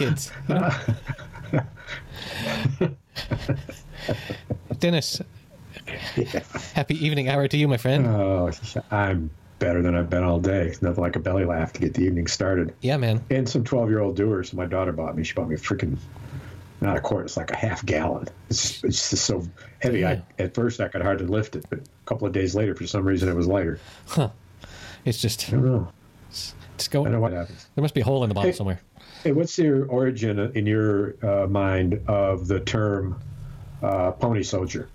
kids. you know? Dennis, happy evening hour to you, my friend. Oh, I'm better than I've been all day. Nothing like a belly laugh to get the evening started. yeah, man. And some 12 year old Dewar's. My daughter bought me. She bought me a freaking, not a quart, it's like a half gallon. It's, just- it's just so heavy. I, at first, I could hardly lift it, but a couple of days later, for some reason, it was lighter. Huh. It's just I don't know. it's I don't know what happens. There must be a hole in the bottle Hey. somewhere. Hey, what's the origin in your uh, mind of the term uh, pony soldier?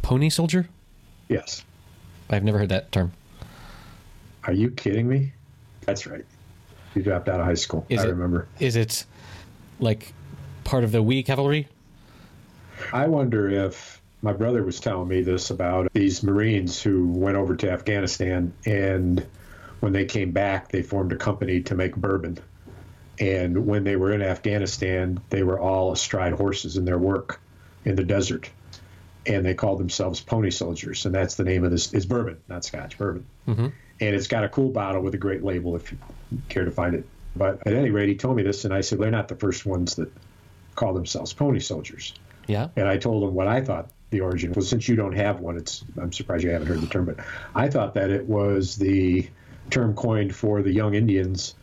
Pony soldier? Yes. I've never heard that term. Are you kidding me? That's right. You dropped out of high school. Is I it- remember. Is it like part of the Wee cavalry? I wonder if my brother was telling me this about these Marines who went over to Afghanistan and when they came back, they formed a company to make bourbon. And when they were in Afghanistan, they were all astride horses in their work in the desert. And they called themselves pony soldiers. And that's the name of this. It's bourbon, not scotch, bourbon. Mm-hmm. And it's got a cool bottle with a great label if you care to find it. But at any rate, he told me this, and I said, they're not the first ones that call themselves pony soldiers. Yeah. And I told him what I thought the origin was. Since you don't have one, it's I'm surprised you haven't heard the term, but I thought that it was the term coined for the young Indians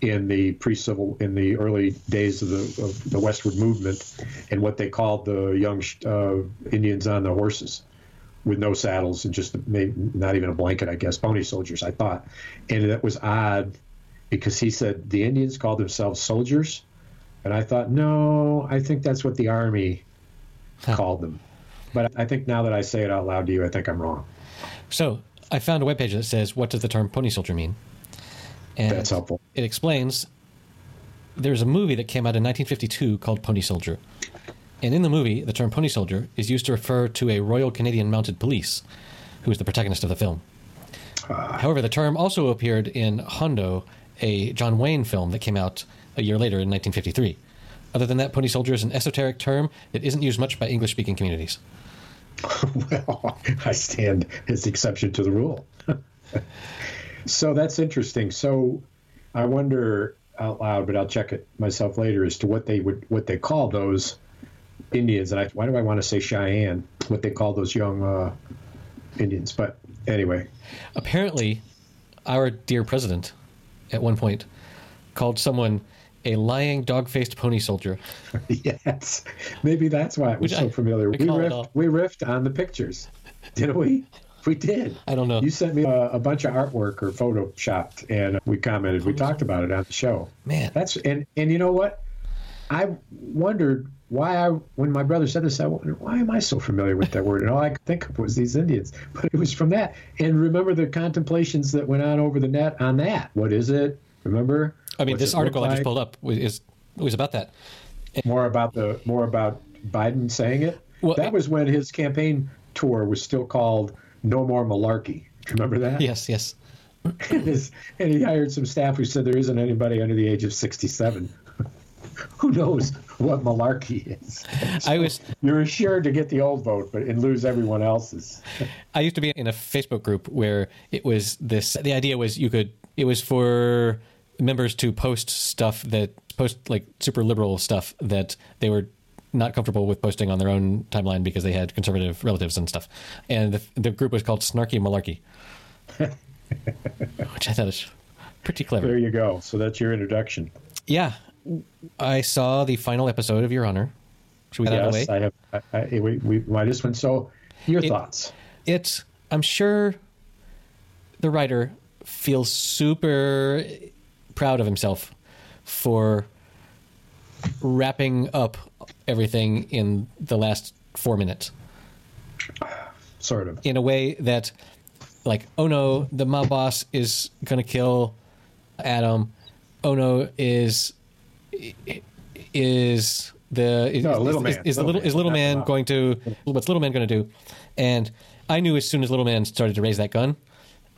in the pre-civil in the early days of the of the westward movement, and what they called the young uh, Indians on the horses with no saddles and just maybe not even a blanket, I guess, pony soldiers. I thought, and that was odd because he said the Indians called themselves soldiers, and I thought, no, I think that's what the army called them. But I think now that I say it out loud to you, I think I'm wrong. So I found a webpage that says, "What does the term pony soldier mean?" And That's helpful. It explains. There's a movie that came out in 1952 called Pony Soldier, and in the movie, the term pony soldier is used to refer to a Royal Canadian Mounted Police, who is the protagonist of the film. Ah. However, the term also appeared in Hondo, a John Wayne film that came out a year later in 1953. Other than that, pony soldier is an esoteric term that isn't used much by English-speaking communities. well, I stand as the exception to the rule. so that's interesting. So I wonder out loud, but I'll check it myself later as to what they would what they call those Indians. And I, why do I want to say Cheyenne? What they call those young uh, Indians? But anyway, Apparently, our dear president, at one point, called someone a lying, dog-faced pony soldier. yes, maybe that's why it was Which so I familiar. We riffed, we riffed on the pictures, didn't we? We did. I don't know. You sent me a, a bunch of artwork or photoshopped, and we commented. We oh. talked about it on the show. Man. that's and and you know what? I wondered why I when my brother said this, I wondered why am I so familiar with that word? And all I could think of was these Indians, but it was from that. And remember the contemplations that went on over the net on that. What is it? Remember? I mean, What's this article I just pulled up was, is was about that. And more about the more about Biden saying it. Well, that was when his campaign tour was still called No More Malarkey. Do you remember that? Yes, yes. and, his, and he hired some staff who said there isn't anybody under the age of 67 who knows what malarkey is. I was You're assured to get the old vote, but and lose everyone else's. I used to be in a Facebook group where it was this. The idea was you could. It was for members to post stuff that post like super liberal stuff that they were not comfortable with posting on their own timeline because they had conservative relatives and stuff. And the, the group was called Snarky Malarkey, which I thought was pretty clever. There you go. So that's your introduction. Yeah, I saw the final episode of Your Honor. Should we get out of the Yes, way? I have. I, I, we, we, why this one? So, your It- thoughts? it's i'm sure the writer feels super proud of himself for wrapping up everything in the last four minutes Sort of. in a way that like oh no the mob boss is gonna kill adam oh no is is the is, No, little is, man. is the Little little man, is little man going to what's little man going to do and i knew as soon as little man started to raise that gun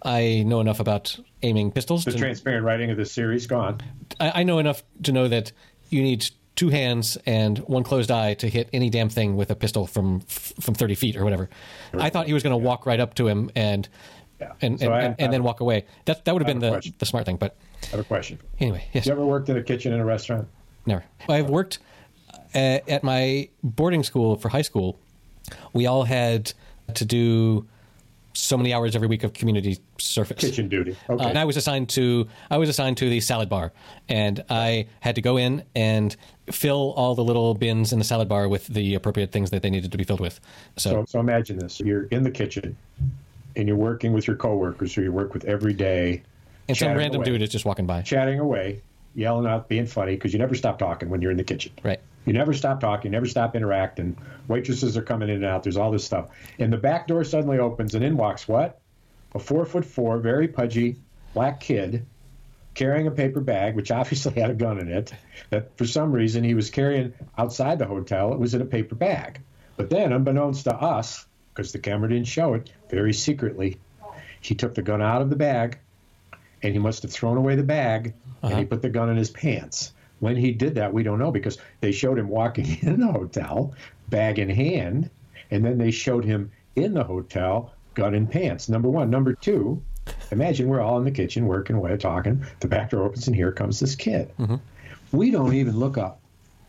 i know enough about aiming pistols The to, transparent writing of the series gone. I, I know enough to know that you need two hands and one closed eye to hit any damn thing with a pistol from from 30 feet or whatever. I thought he was going to walk right up to him and Yeah. and So and, I- and, and then walk away. That that would have been the, question. the smart thing. But I have a question. Anyway, yes. You ever worked in a kitchen in a restaurant? Never. I've worked uh, at my boarding school for high school. We all had to do so many hours every week of community service. Kitchen duty. Okay. Uh, and I was assigned to I was assigned to the salad bar, and I had to go in and fill all the little bins in the salad bar with the appropriate things that they needed to be filled with. So, so, so imagine this: you're in the kitchen, and you're working with your coworkers, who you work with every day, and some random away. dude is just walking by. chatting away, yelling out, being funny, because you never stop talking when you're in the kitchen. Right. You never stop talking, never stop interacting. Waitresses are coming in and out. There's all this stuff. And the back door suddenly opens, and in walks what? A four foot four, very pudgy black kid carrying a paper bag, which obviously had a gun in it, that for some reason he was carrying outside the hotel. It was in a paper bag. But then, unbeknownst to us, because the camera didn't show it, very secretly, he took the gun out of the bag and he must have thrown away the bag and he uh-huh. put the gun in his pants. When he did that, we don't know because they showed him walking in the hotel, bag in hand, and then they showed him in the hotel, gun in pants. Number one. Number two, imagine we're all in the kitchen working away, talking. The back door opens, and here comes this kid. We don't even look up.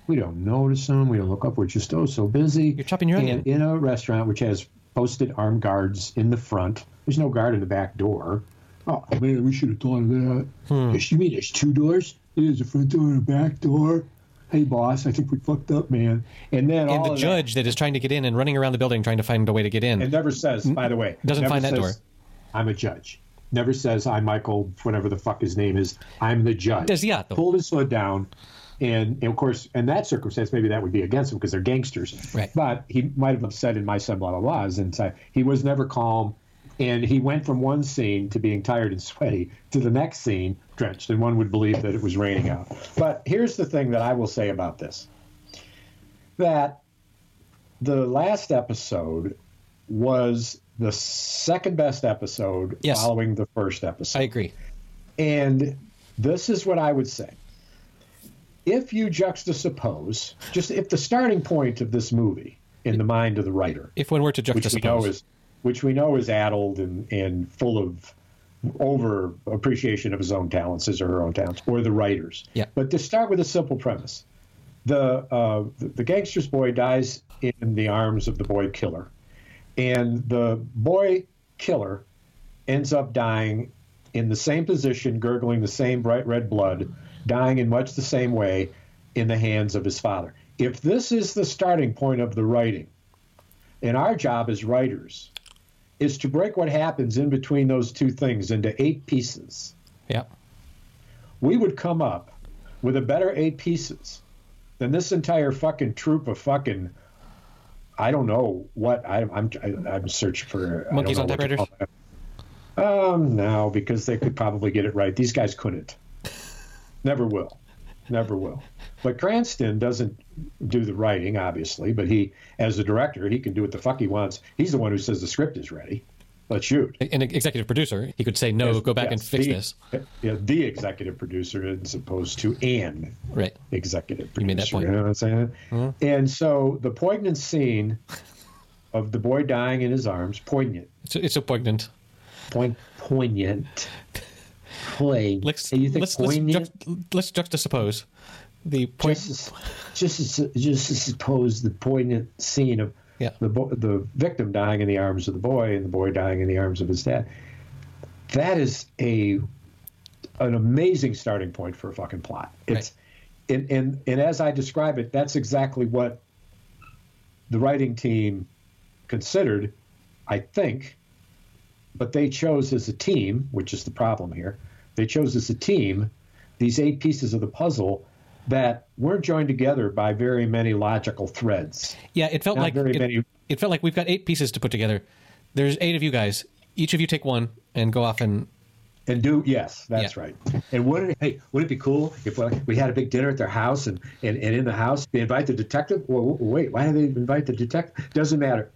We don't notice him. We don't look up. We're just oh so busy. You're chopping your onion. And in a restaurant which has posted armed guards in the front, there's no guard in the back door. Oh man, we should have thought of that. Hmm. You mean there's two doors? There's a front door and a back door. Hey boss, I think we fucked up, man. And then And all the of judge that is trying to get in and running around the building trying to find a way to get in. that, it never says. Mm-hmm. By the way, Doesn't find that says, door. I'm a judge. Never says I'm Michael, whatever the fuck his name is. I'm the judge. Desiato. Pulled his hood down, and, and of course, in that circumstance, maybe that would be against him because they're gangsters. Right. But he might have said in my son, blah blah blah, and say he was never calm, and he went from one scene to being tired and sweaty to the next scene drenched, and one would believe that it was raining out. But here's the thing that I will say about this: that the last episode was the second best episode Yes. following the first episode. I agree. And this is what I would say. If you juxtapose, just if the starting point of this movie in the mind of the writer, If one were to which we know juxtapose, is which we know is addled and, and full of over appreciation of his own talents, his or her own talents, or the writers. Yeah. But to start with a simple premise, the uh, the, the gangster's boy dies in the arms of the boy killer, and the boy killer ends up dying in the same position, gurgling the same bright red blood, dying in much the same way in the hands of his father. If this is the starting point of the writing, and our job as writers is to break what happens in between those two things into eight pieces, yeah, we would come up with a better eight pieces than this entire fucking troop of fucking. I don't know what I, I'm. I, I'm searching for. Monkeys on typewriters? Um, no, because they could probably get it right. These guys couldn't. Never will. Never will. But Cranston doesn't do the writing, obviously, but he, as the director, he can do what the fuck he wants. He's the one who says the script is ready. Let's shoot. an executive producer, he could say no, go back and fix the, this. Yeah, the executive producer as opposed to an Right. executive producer. You made that point. You know what I'm saying? Mm-hmm. And so the poignant scene of the boy dying in his arms, poignant, It's, it's so poignant. point, poignant, poignant. Let's let's let's, let's juxtapose the point. just, just, just to suppose the poignant scene of Yeah. the bo- the victim dying in the arms of the boy and the boy dying in the arms of his dad. That is a an amazing starting point for a fucking plot. It's and, and and as I describe it, that's exactly what the writing team considered, I think. But they chose as a team, which is the problem here. They chose as a team these eight pieces of the puzzle that weren't joined together by very many logical threads. Yeah, it felt Not like it, many- it felt like we've got eight pieces to put together. There's eight of you guys. Each of you take one and go off and And do yes, that's Yeah. right. And wouldn't it, hey, would it be cool if we had a big dinner at their house and, and, and in the house they invite the detective? Well, wait, why do they invite the detective? Doesn't matter.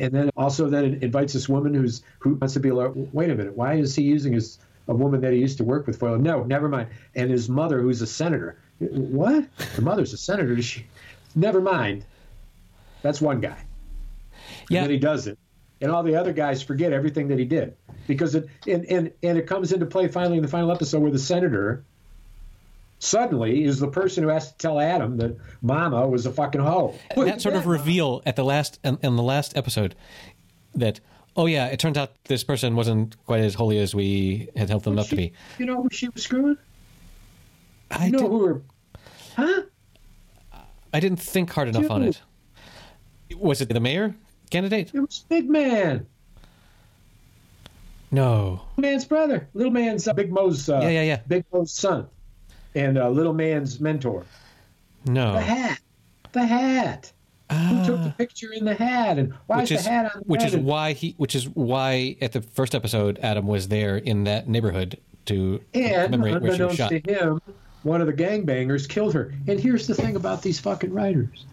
And then also then it invites this woman who's who wants to be like, wait a minute, why is he using his a woman that he used to work with for? No, never mind. And his mother, who's a senator. What? The mother's a senator. Does she? Never mind. That's one guy. yeah, And then he does it. And all the other guys forget everything that he did. because it and, and and it comes into play finally in the final episode where the senator suddenly is the person who has to tell Adam that Mama was a fucking hoe. that sort of reveal at the last in, in the last episode that oh yeah, it turns out this person wasn't quite as holy as we had held them up to be. You know who she was screwing? I You know who were? Huh? I didn't think hard enough on it. Was it the mayor candidate? It was Big Man, No. Man's brother, Little Man's uh, Big Mo's. Uh, Yeah, yeah, yeah. Big Mo's son, and uh, Little Man's mentor. No. The hat. The hat. Who took the picture in the hat? And why Ah. which is the hat on the which is And- why he which is why at the first episode Adam was there in that neighborhood to And commemorate where she was unbeknownst shot. to him, one of the gangbangers killed her. And here's the thing about these fucking writers: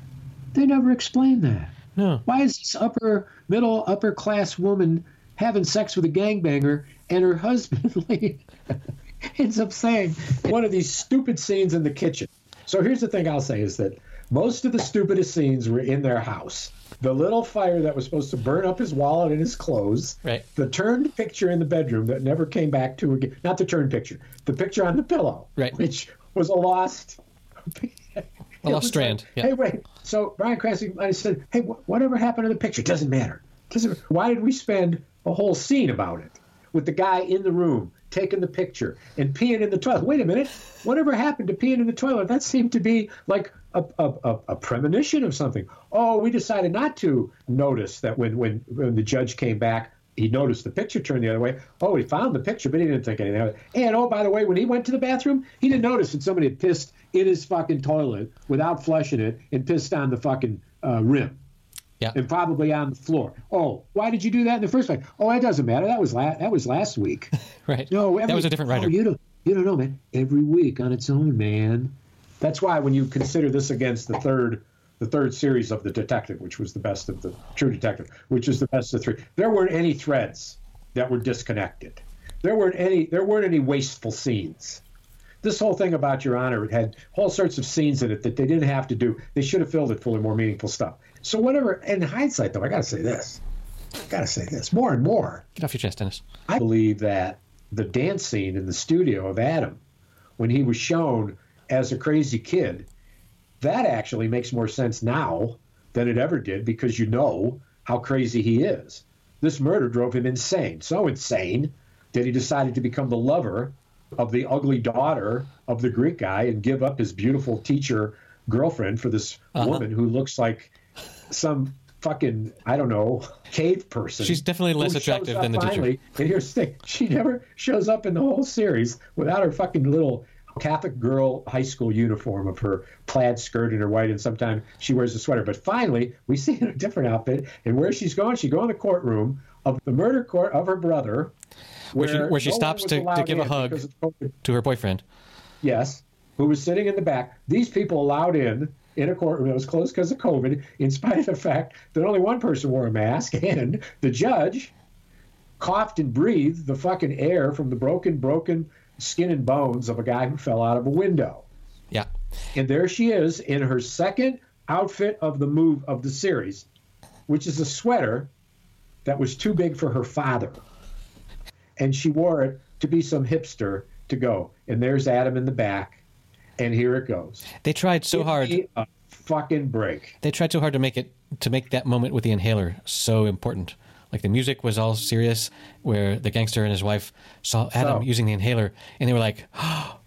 they never explain that. No. Why is this upper middle upper class woman having sex with a gangbanger and her husband ends up saying one of these stupid scenes in the kitchen? So here's the thing I'll say is that most of the stupidest scenes were in their house. The little fire that was supposed to burn up his wallet and his clothes. Right. The turned picture in the bedroom that never came back to again. Not the turned picture. The picture on the pillow. Right. Which was a lost. A lost strand, like, yeah. Hey, wait. So Bryan Cranston might have said, "Hey, wh- whatever happened to the picture? Doesn't matter. Doesn't. Why did we spend a whole scene about it with the guy in the room taking the picture and peeing in the toilet? Wait a minute. Whatever happened to peeing in the toilet? That seemed to be like a, a, a, premonition of something. Oh, we decided not to notice that when when when the judge came back." He noticed the picture turned the other way. Oh, he found the picture, but he didn't think anything of it. And oh, by the way, when he went to the bathroom, he didn't notice that somebody had pissed in his fucking toilet without flushing it and pissed on the fucking uh, rim Yeah. and probably on the floor. Oh, why did you do that in the first place? Oh, it doesn't matter. That was la- that was last week. Right. No, every, that was a different oh, writer. Oh, you don't you don't know, man. Every week on its own, man. That's why when you consider this against the third the third series of the Detective, which was the best of the True Detective, which is the best of three, there weren't any threads that were disconnected. There weren't any there weren't any wasteful scenes. This whole thing about Your Honor it had all sorts of scenes in it that they didn't have to do. They should have filled it full of more meaningful stuff. So whatever. In hindsight, though, I got to say this. I got to say this more and more. Get off your chest, Dennis. I believe that the dance scene in the studio of Adam, when he was shown as a crazy kid, that actually makes more sense now than it ever did because you know how crazy he is. This murder drove him insane. So insane that he decided to become the lover of the ugly daughter of the Greek guy and give up his beautiful teacher girlfriend for this uh-huh. woman who looks like some fucking I don't know cave person. She's definitely less attractive than the teacher. finally, And here's the thing: she never shows up in the whole series without her fucking little Catholic girl high school uniform of her plaid skirt and her white, and sometimes she wears a sweater. But finally, we see in a different outfit, and where she's going, she go in the courtroom of the murder court of her brother, Where she- where she no stops to- to give a hug. because of COVID. To her boyfriend. Yes, who was sitting in the back. These people allowed in in a courtroom that was closed because of COVID, in spite of the fact that only one person wore a mask, and the judge coughed and breathed the fucking air from the broken, broken skin and bones of a guy who fell out of a window. Yeah. And there she is in her second outfit of the move of the series, which is a sweater that was too big for her father. And she wore it to be some hipster to go. And there's Adam in the back, and here it goes. They tried so Give hard. a fucking break. They tried so hard to make it to make that moment with the inhaler so important. Like the music was all serious, where the gangster and his wife saw Adam So- using the inhaler, and they were like,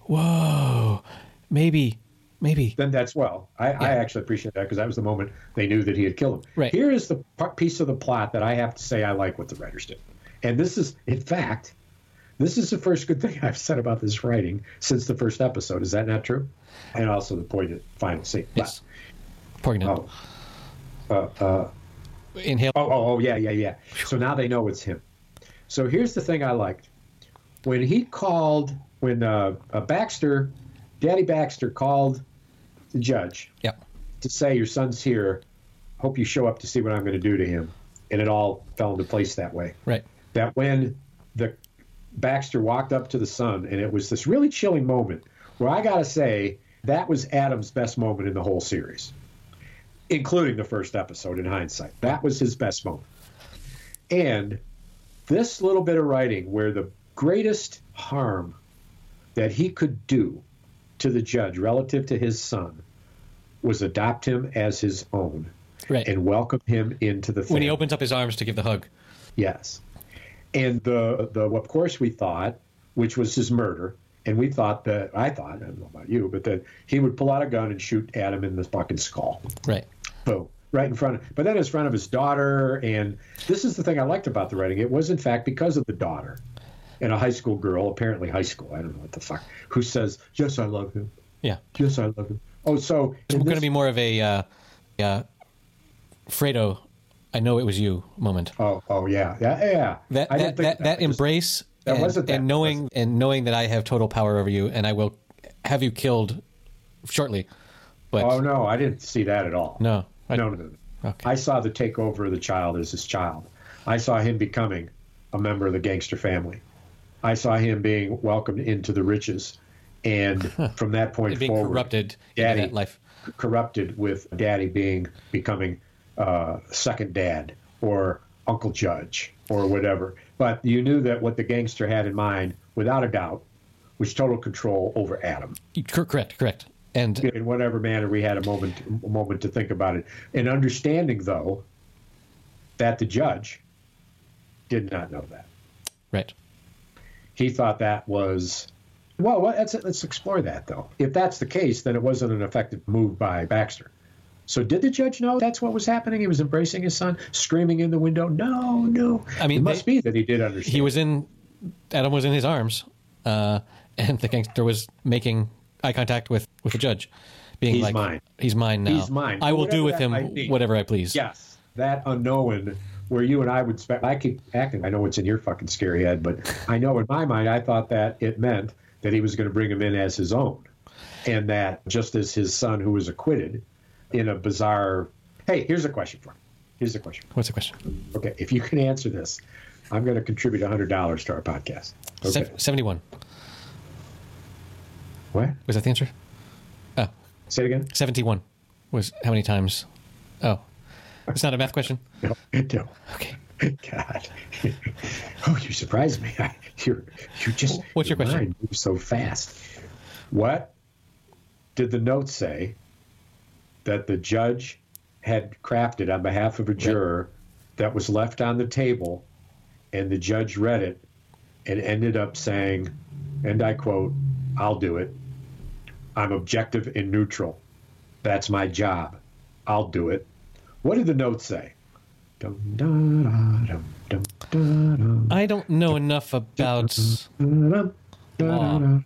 "Whoa, maybe, maybe." Then that's well. I, I actually appreciate that because that was the moment they knew that he had killed him. Right. Here is the piece of the plot that I have to say I like what the writers did. And this is, in fact, this is the first good thing I've said about this writing since the first episode. Is that not true? And also the poignant final scene. Yes. Poignant. Oh, uh, uh, Inhale. Oh, oh, oh, yeah, yeah, yeah. So now they know it's him. So here's the thing I liked. When he called, when uh, uh, Baxter, Daddy Baxter called the judge Yeah. to say, Your son's here. Hope you show up to see what I'm going to do to him. And it all fell into place that way. Right. That when the Baxter walked up to the son, and it was this really chilling moment where I got to say, that was Adam's best moment in the whole series, including the first episode in hindsight. That was his best moment. And this little bit of writing where the greatest harm that he could do to the judge relative to his son was adopt him as his own Right. and welcome him into the when he opens up his arms to give the hug. Yes. And the the of course we thought, which was his murder, and we thought that I thought, I don't know about you, but that he would pull out a gun and shoot Adam in the fucking skull. Right. Boom. Right in front of but then in front of his daughter and this is the thing I liked about the writing. It was in fact because of the daughter and a high school girl, apparently high school, I don't know what the fuck, who says, Yes, I love him. Yeah. Yes, I love him. Oh, so It's in going to be more of a uh, uh, Fredo, I know it was you moment. Oh, oh yeah. Yeah, yeah. That that that, that I just- embrace That and, wasn't that, and knowing and knowing that I have total power over you and I will have you killed shortly. But Oh no, I didn't see that at all. no, I, no, no, no. Okay. I saw the takeover of the child as his child. I saw him becoming a member of the gangster family. I saw him being welcomed into the riches, and from that point forward, corrupted Daddy. life. corrupted with Daddy being becoming uh, second dad or Uncle Judge or whatever. But you knew that what the gangster had in mind, without a doubt, was total control over Adam. Correct, correct. And in whatever manner we had a moment a moment to think about it and understanding though that the judge did not know that right. he thought that was well let's, let's explore that though if that's the case then it wasn't an effective move by baxter so did the judge know that's what was happening he was embracing his son screaming in the window no no I mean, it must they- be that he did understand He was in Adam was in his arms, uh, and the gangster was making eye contact with, with the judge, being He's like, mine. "He's mine now. He's mine." I will do with him whatever I please." Yes, that unknown where you and I would spec. I keep acting. I know it's in your fucking scary head, but I know in my mind, I thought that it meant that he was going to bring him in as his own, and that just as his son, who was acquitted, in a bizarre. Hey, here's a question for you. Here's a question. What's the question? Okay, if you can answer this, I'm going to contribute hundred dollars to our podcast. Okay. Se- Seventy-one. what? Was that the answer? Oh, Say it again. 71 was how many times? Oh, it's not a math question. No, no. Okay. God. oh, you surprised me. I, you're, you just. What's your question? mind moves so fast. What did the note say that the judge had crafted on behalf of a juror that was left on the table, and the judge read it and ended up saying, and I quote, I'll do it. I'm objective and neutral. That's my job. I'll do it. What did the note say? Dum, da, da, dum, dum, da, dum, I don't know enough about. dum, da, da, Law. da.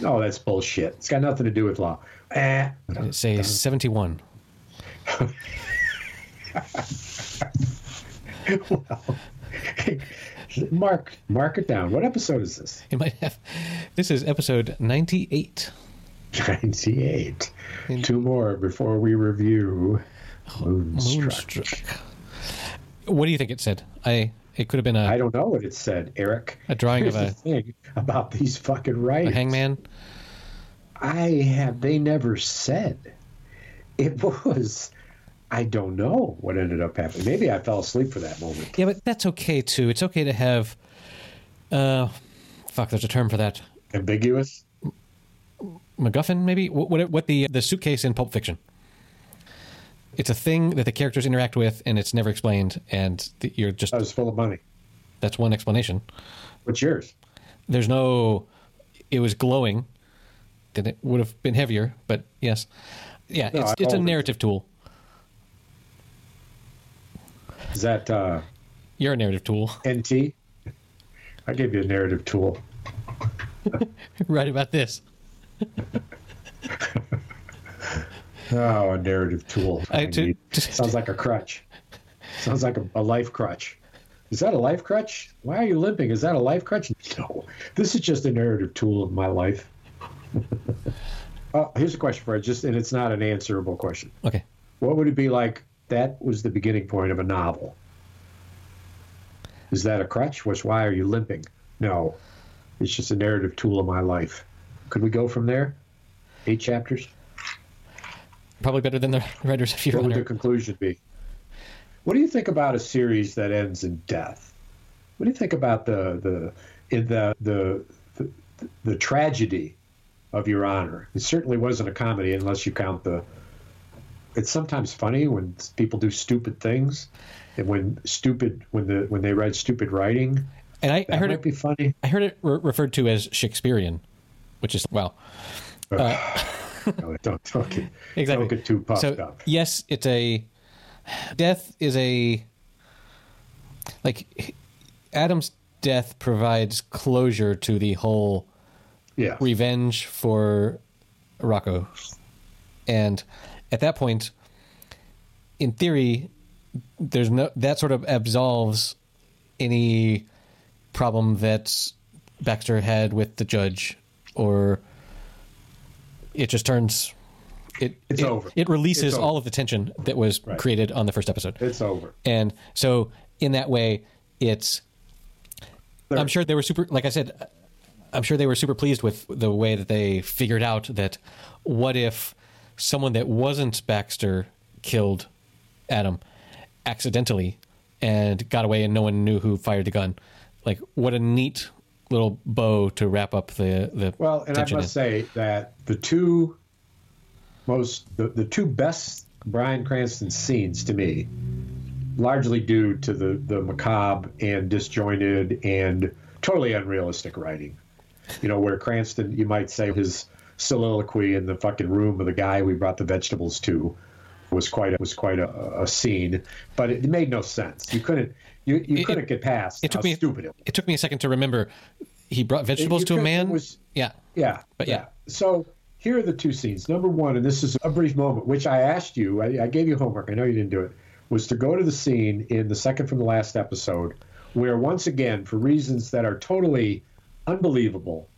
No, that's bullshit. It's got nothing to do with law. Eh. Did it say 71? mark, mark it down. What episode is this? It might have. This is episode 98. 98. Two more before we review Moonstruck. Moonstruck. What do you think it said? I. It could have been a. I don't know what it said, Eric. a drawing Here's of a, thing about these fucking a hangman. I have. They never said. It was. I don't know what ended up happening. Maybe I fell asleep for that moment. Yeah, but that's okay too. It's okay to have. Uh, fuck. There's a term for that. Ambiguous. MacGuffin, maybe. What, what, what the the suitcase in Pulp Fiction? It's a thing that the characters interact with, and it's never explained, and the, you're just I was full of money. that's one explanation. What's yours? There's no. It was glowing. Then it would have been heavier, but yes, yeah. No, it's it's a narrative tool. Is that uh, You're a narrative tool. NT? I gave you a narrative tool. right about this. Oh, a narrative tool. I- I to- to- Sounds like a crutch. Sounds like a, a life crutch. Is that a life crutch? Why are you limping? Is that a life crutch? No. This is just a narrative tool of my life. Oh, here's a question for you, just and it's not an answerable question. Okay. What would it be like? That was the beginning point of a novel. Is that a crutch? Which why are you limping? No, it's just a narrative tool of my life. Could we go from there? Eight chapters. Probably better than the writers of your What would the conclusion be? What do you think about a series that ends in death? What do you think about the the in the the the, the tragedy of Your Honor? It certainly wasn't a comedy unless you count the. It's sometimes funny when people do stupid things, and when stupid when the when they write stupid writing. And I, I heard might it. be funny. I heard it re- referred to as Shakespearean, which is well, uh, No, don't don't get, exactly. don't get too puffed so up. yes, it's a death is a like Adam's death provides closure to the whole Yeah, revenge for Rocco. And at that point, in theory, there's no that sort of absolves any problem that Baxter had with the judge, or it just turns it. It's it, over. It releases over. all of the tension that was Right. created on the first episode, it's over. and so in that way, it's I'm sure they were super. Like I said, I'm sure they were super pleased with the way that they figured out that what if someone that wasn't Baxter killed Adam accidentally and got away and no one knew who fired the gun. Like what a neat little bow to wrap up the the Well, and I must in. say that the two most the, the two best Bryan Cranston scenes to me, largely due to the the macabre and disjointed and totally unrealistic writing. You know, where Cranston, you might say his soliloquy in the fucking room of the guy we brought the vegetables to was quite a, was quite a, a scene, but it made no sense. You couldn't you, you It- couldn't get past it took me stupid it it took me a second to remember he brought vegetables you to a man. was- yeah. Yeah. But yeah. So here are the two scenes. Number one, and this is a brief moment, which I asked you, I, I gave you homework, I know you didn't do it, was to go to the scene in the second from the last episode where, once again, for reasons that are totally unbelievable,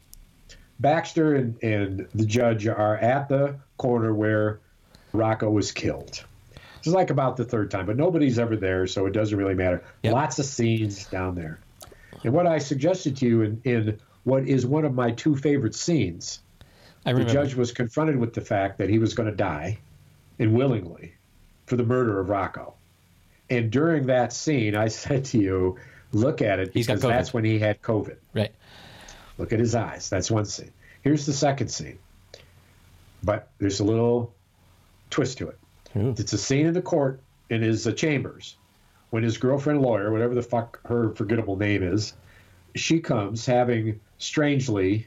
Baxter and, and the judge are at the corner where Rocco was killed. This is like about the third time, but nobody's ever there, so it doesn't really matter. Yep. Lots of scenes down there. And what I suggested to you in, in what is one of my two favorite scenes, I the judge was confronted with the fact that he was going to die, and willingly, for the murder of Rocco. And during that scene, I said to you, look at it because that's when he had COVID. right. Look at his eyes. That's one scene. Here's the second scene. But there's a little twist to it. Ooh. It's a scene in the court in his uh, chambers when his girlfriend lawyer, whatever the fuck her forgettable name is, she comes having strangely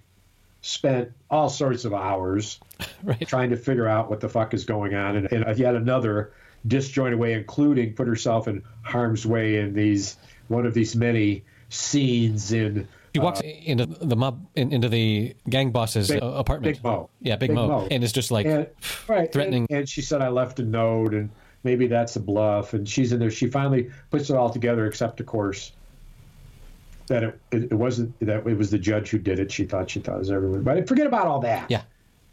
spent all sorts of hours Right. trying to figure out what the fuck is going on and, and yet another disjointed way, including put herself in harm's way in these one of these many scenes in He walks into the mob in, into the gang boss's Big- uh, apartment. Big Mo. Yeah, Big, Big Mo. Mo. and it's just like and, right, threatening. And, and she said, I left a note, and maybe that's a bluff. And she's in there. She finally puts it all together, except, of course, that it, it, it wasn't that it was the judge who did it. She thought she thought it was everyone. But forget about all that. yeah,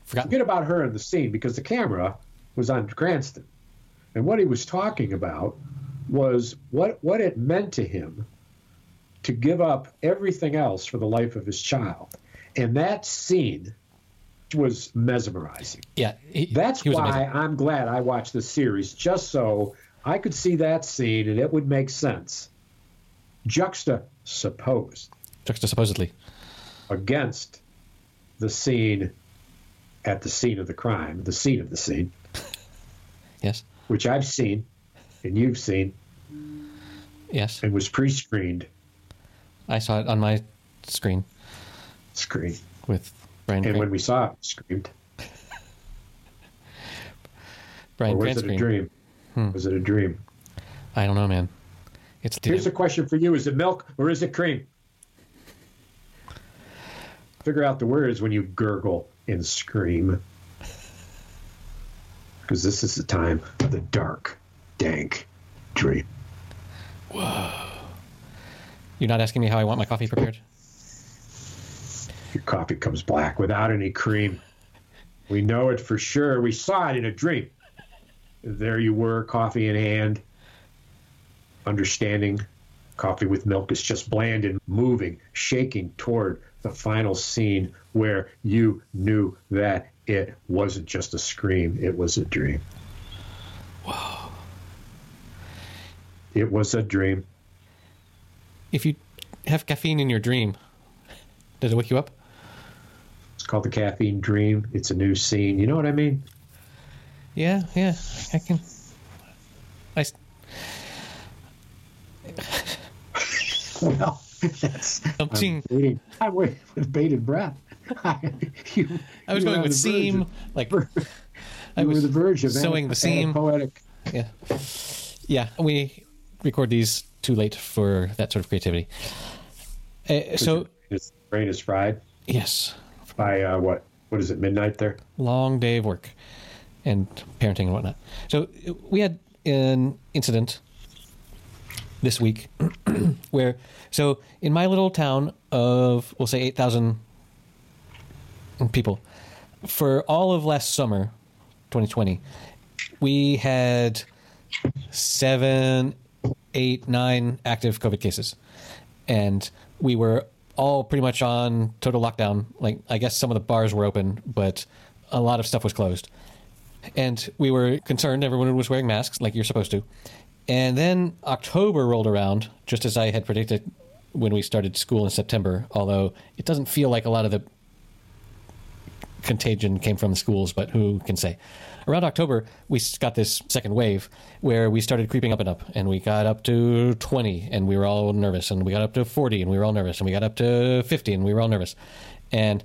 forgot. Forget about her in the scene because the camera was on Cranston. And what he was talking about was what, what it meant to him to give up everything else for the life of his child. And that scene was mesmerizing. Yeah, he, That's he why amazing. I'm glad I watched the series, just so I could see that scene and it would make sense. Juxtaposed Juxtaposedly. against the scene at the scene of the crime, the scene of the scene, Yes, which I've seen and you've seen yes. and was pre screened I saw it on my screen screen. with Bryan. And Cran- when we saw it screamed, Bryan or was Cranston. it a dream? Hmm. Was it a dream? I don't know, man. It's Here's a question for you: Is it milk or is it cream? Figure out the words when you gurgle and scream, because this is the time of the dark, dank dream. You're not asking me how I want my coffee prepared. Your coffee comes black without any cream. We know it for sure. We saw it in a dream. There you were, coffee in hand, understanding coffee with milk is just bland and moving, shaking toward the final scene where you knew that it wasn't just a scream, it was a dream. It was a dream. If you have caffeine in your dream, does it wake you up? It's called the caffeine dream. It's a new scene. You know what I mean? Yeah, yeah, I can. I Well, that's. I'm. I'm waiting. I'm waiting with bated breath. you, I was going with seam, of- like I was the verge of sewing ana- the seam. poetic. Yeah, yeah. We record these too late for that sort of creativity. Uh, so brain is fried yes, by uh, what? What is it? Midnight there. long day of work and parenting and whatnot. So we had an incident this week where, so in my little town of, we'll say 8,000 people, for all of last summer, 2020, we had seven, eight, nine active COVID cases. And we were all pretty much on total lockdown. Like, I guess some of the bars were open, but a lot of stuff was closed. And we were concerned. Everyone was wearing masks like you're supposed to. And then October rolled around, just as I had predicted when we started school in September, although it doesn't feel like a lot of the contagion came from the schools, but who can say? Around October, we got this second wave where we started creeping up and up, and we got up to 20, and we were all nervous, and we got up to 40, and we were all nervous, and we got up to 50, and we were all nervous. And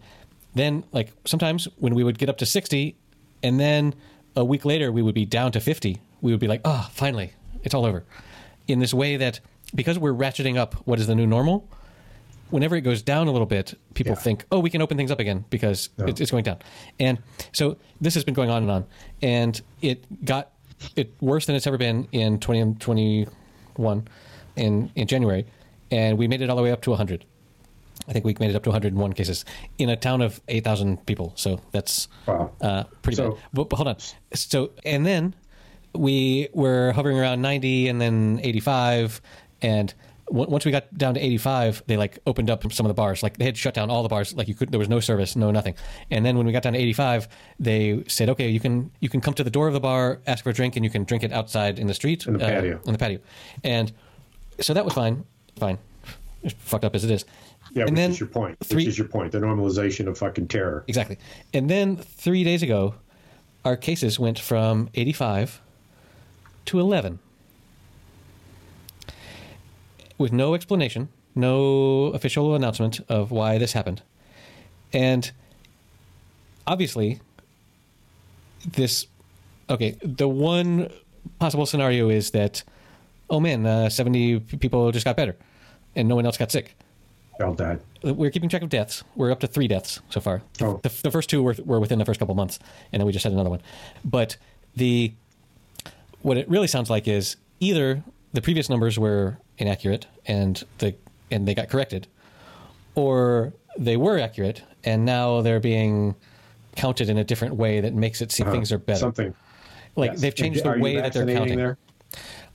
then, like, sometimes when we would get up to 60, and then a week later we would be down to 50, we would be like, oh, finally, it's all over. In this way that, because we're ratcheting up what is the new normal, whenever it goes down a little bit, people Yeah. think, "Oh, we can open things up again because it, it's going down." And so this has been going on and on, and it got it worse than it's ever been in 2021 in in January, and we made it all the way up to 100. I think we made it up to 101 cases in a town of 8,000 people. So that's Wow. uh, pretty So- bad. But, but hold on. So and then we were hovering around 90 and then 85 and once we got down to 85 they like opened up some of the bars like they had shut down all the bars like you could there was no service no nothing and then when we got down to 85 they said okay you can you can come to the door of the bar ask for a drink and you can drink it outside in the street In the uh, patio. in the patio and so that was fine fine As fucked up as it is Yeah, and which then is your point. three which is your point. The normalization of fucking terror. Exactly. And then three days ago, our cases went from 85 to 11 with no explanation, no official announcement of why this happened. And obviously, this okay, the one possible scenario is that, oh man, uh, 70 people just got better and no one else got sick They all died. we're keeping track of deaths. We're up to three deaths so far. Oh. The, the first two were, were within the first couple months, and then we just had another one. But the what it really sounds like is either the previous numbers were inaccurate and the and they got corrected, or they were accurate and now they're being counted in a different way that makes it seem things are better. Uh, Something. Like yes. they've changed the way that they're counting. Uh, There?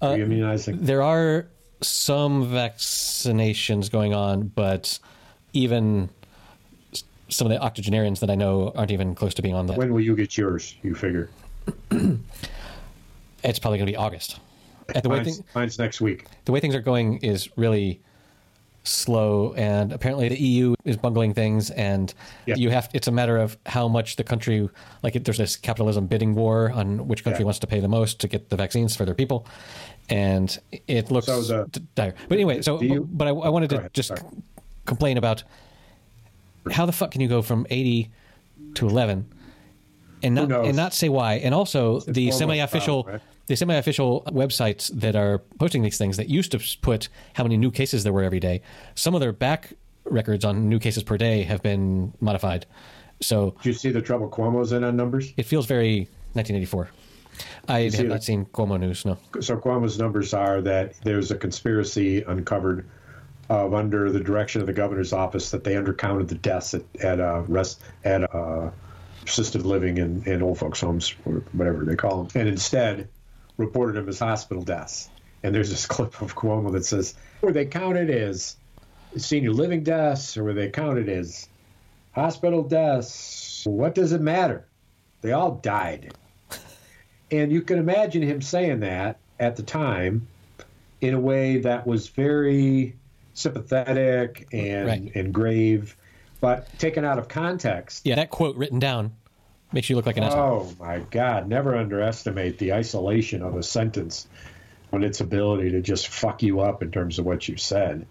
Are you immunizing? There are some vaccinations going on, but even some of the octogenarians that I know aren't even close to being on that. When will you get yours? You figure. It's probably going to be August. The way, Mine's, thing, mine's next week. the way things are going is really slow, and apparently the EU is bungling things, and Yeah. you have. It's a matter of how much the country, like it, there's this capitalism bidding war on which country Yeah. wants to pay the most to get the vaccines for their people, and it looks So the- dire. But anyway, so but I, I wanted to ahead, just sorry. complain about how the fuck can you go from 80 to 11 and not and not say why and also the semi-official problem, right? The semi-official websites that are posting these things that used to put how many new cases there were every day some of their back records on new cases per day have been modified. So do you see the trouble Cuomo's in on numbers? it feels very 1984 i have not seen cuomo news no. So Cuomo's numbers are that there's a conspiracy uncovered of under the direction of the governor's office that they undercounted the deaths at at uh, rest at uh, assisted living and, and old folks homes or whatever they call them, and instead reported them as hospital deaths. And there's this clip of Cuomo that says, "Were they counted as senior living deaths or were they counted as hospital deaths? What does it matter? They all died." And you can imagine him saying that at the time in a way that was very sympathetic and Right. and grave, but taken out of context. Yeah, that quote written down makes you look like an asshole. Oh my God! Never underestimate the isolation of a sentence and its ability to just fuck you up in terms of what you said.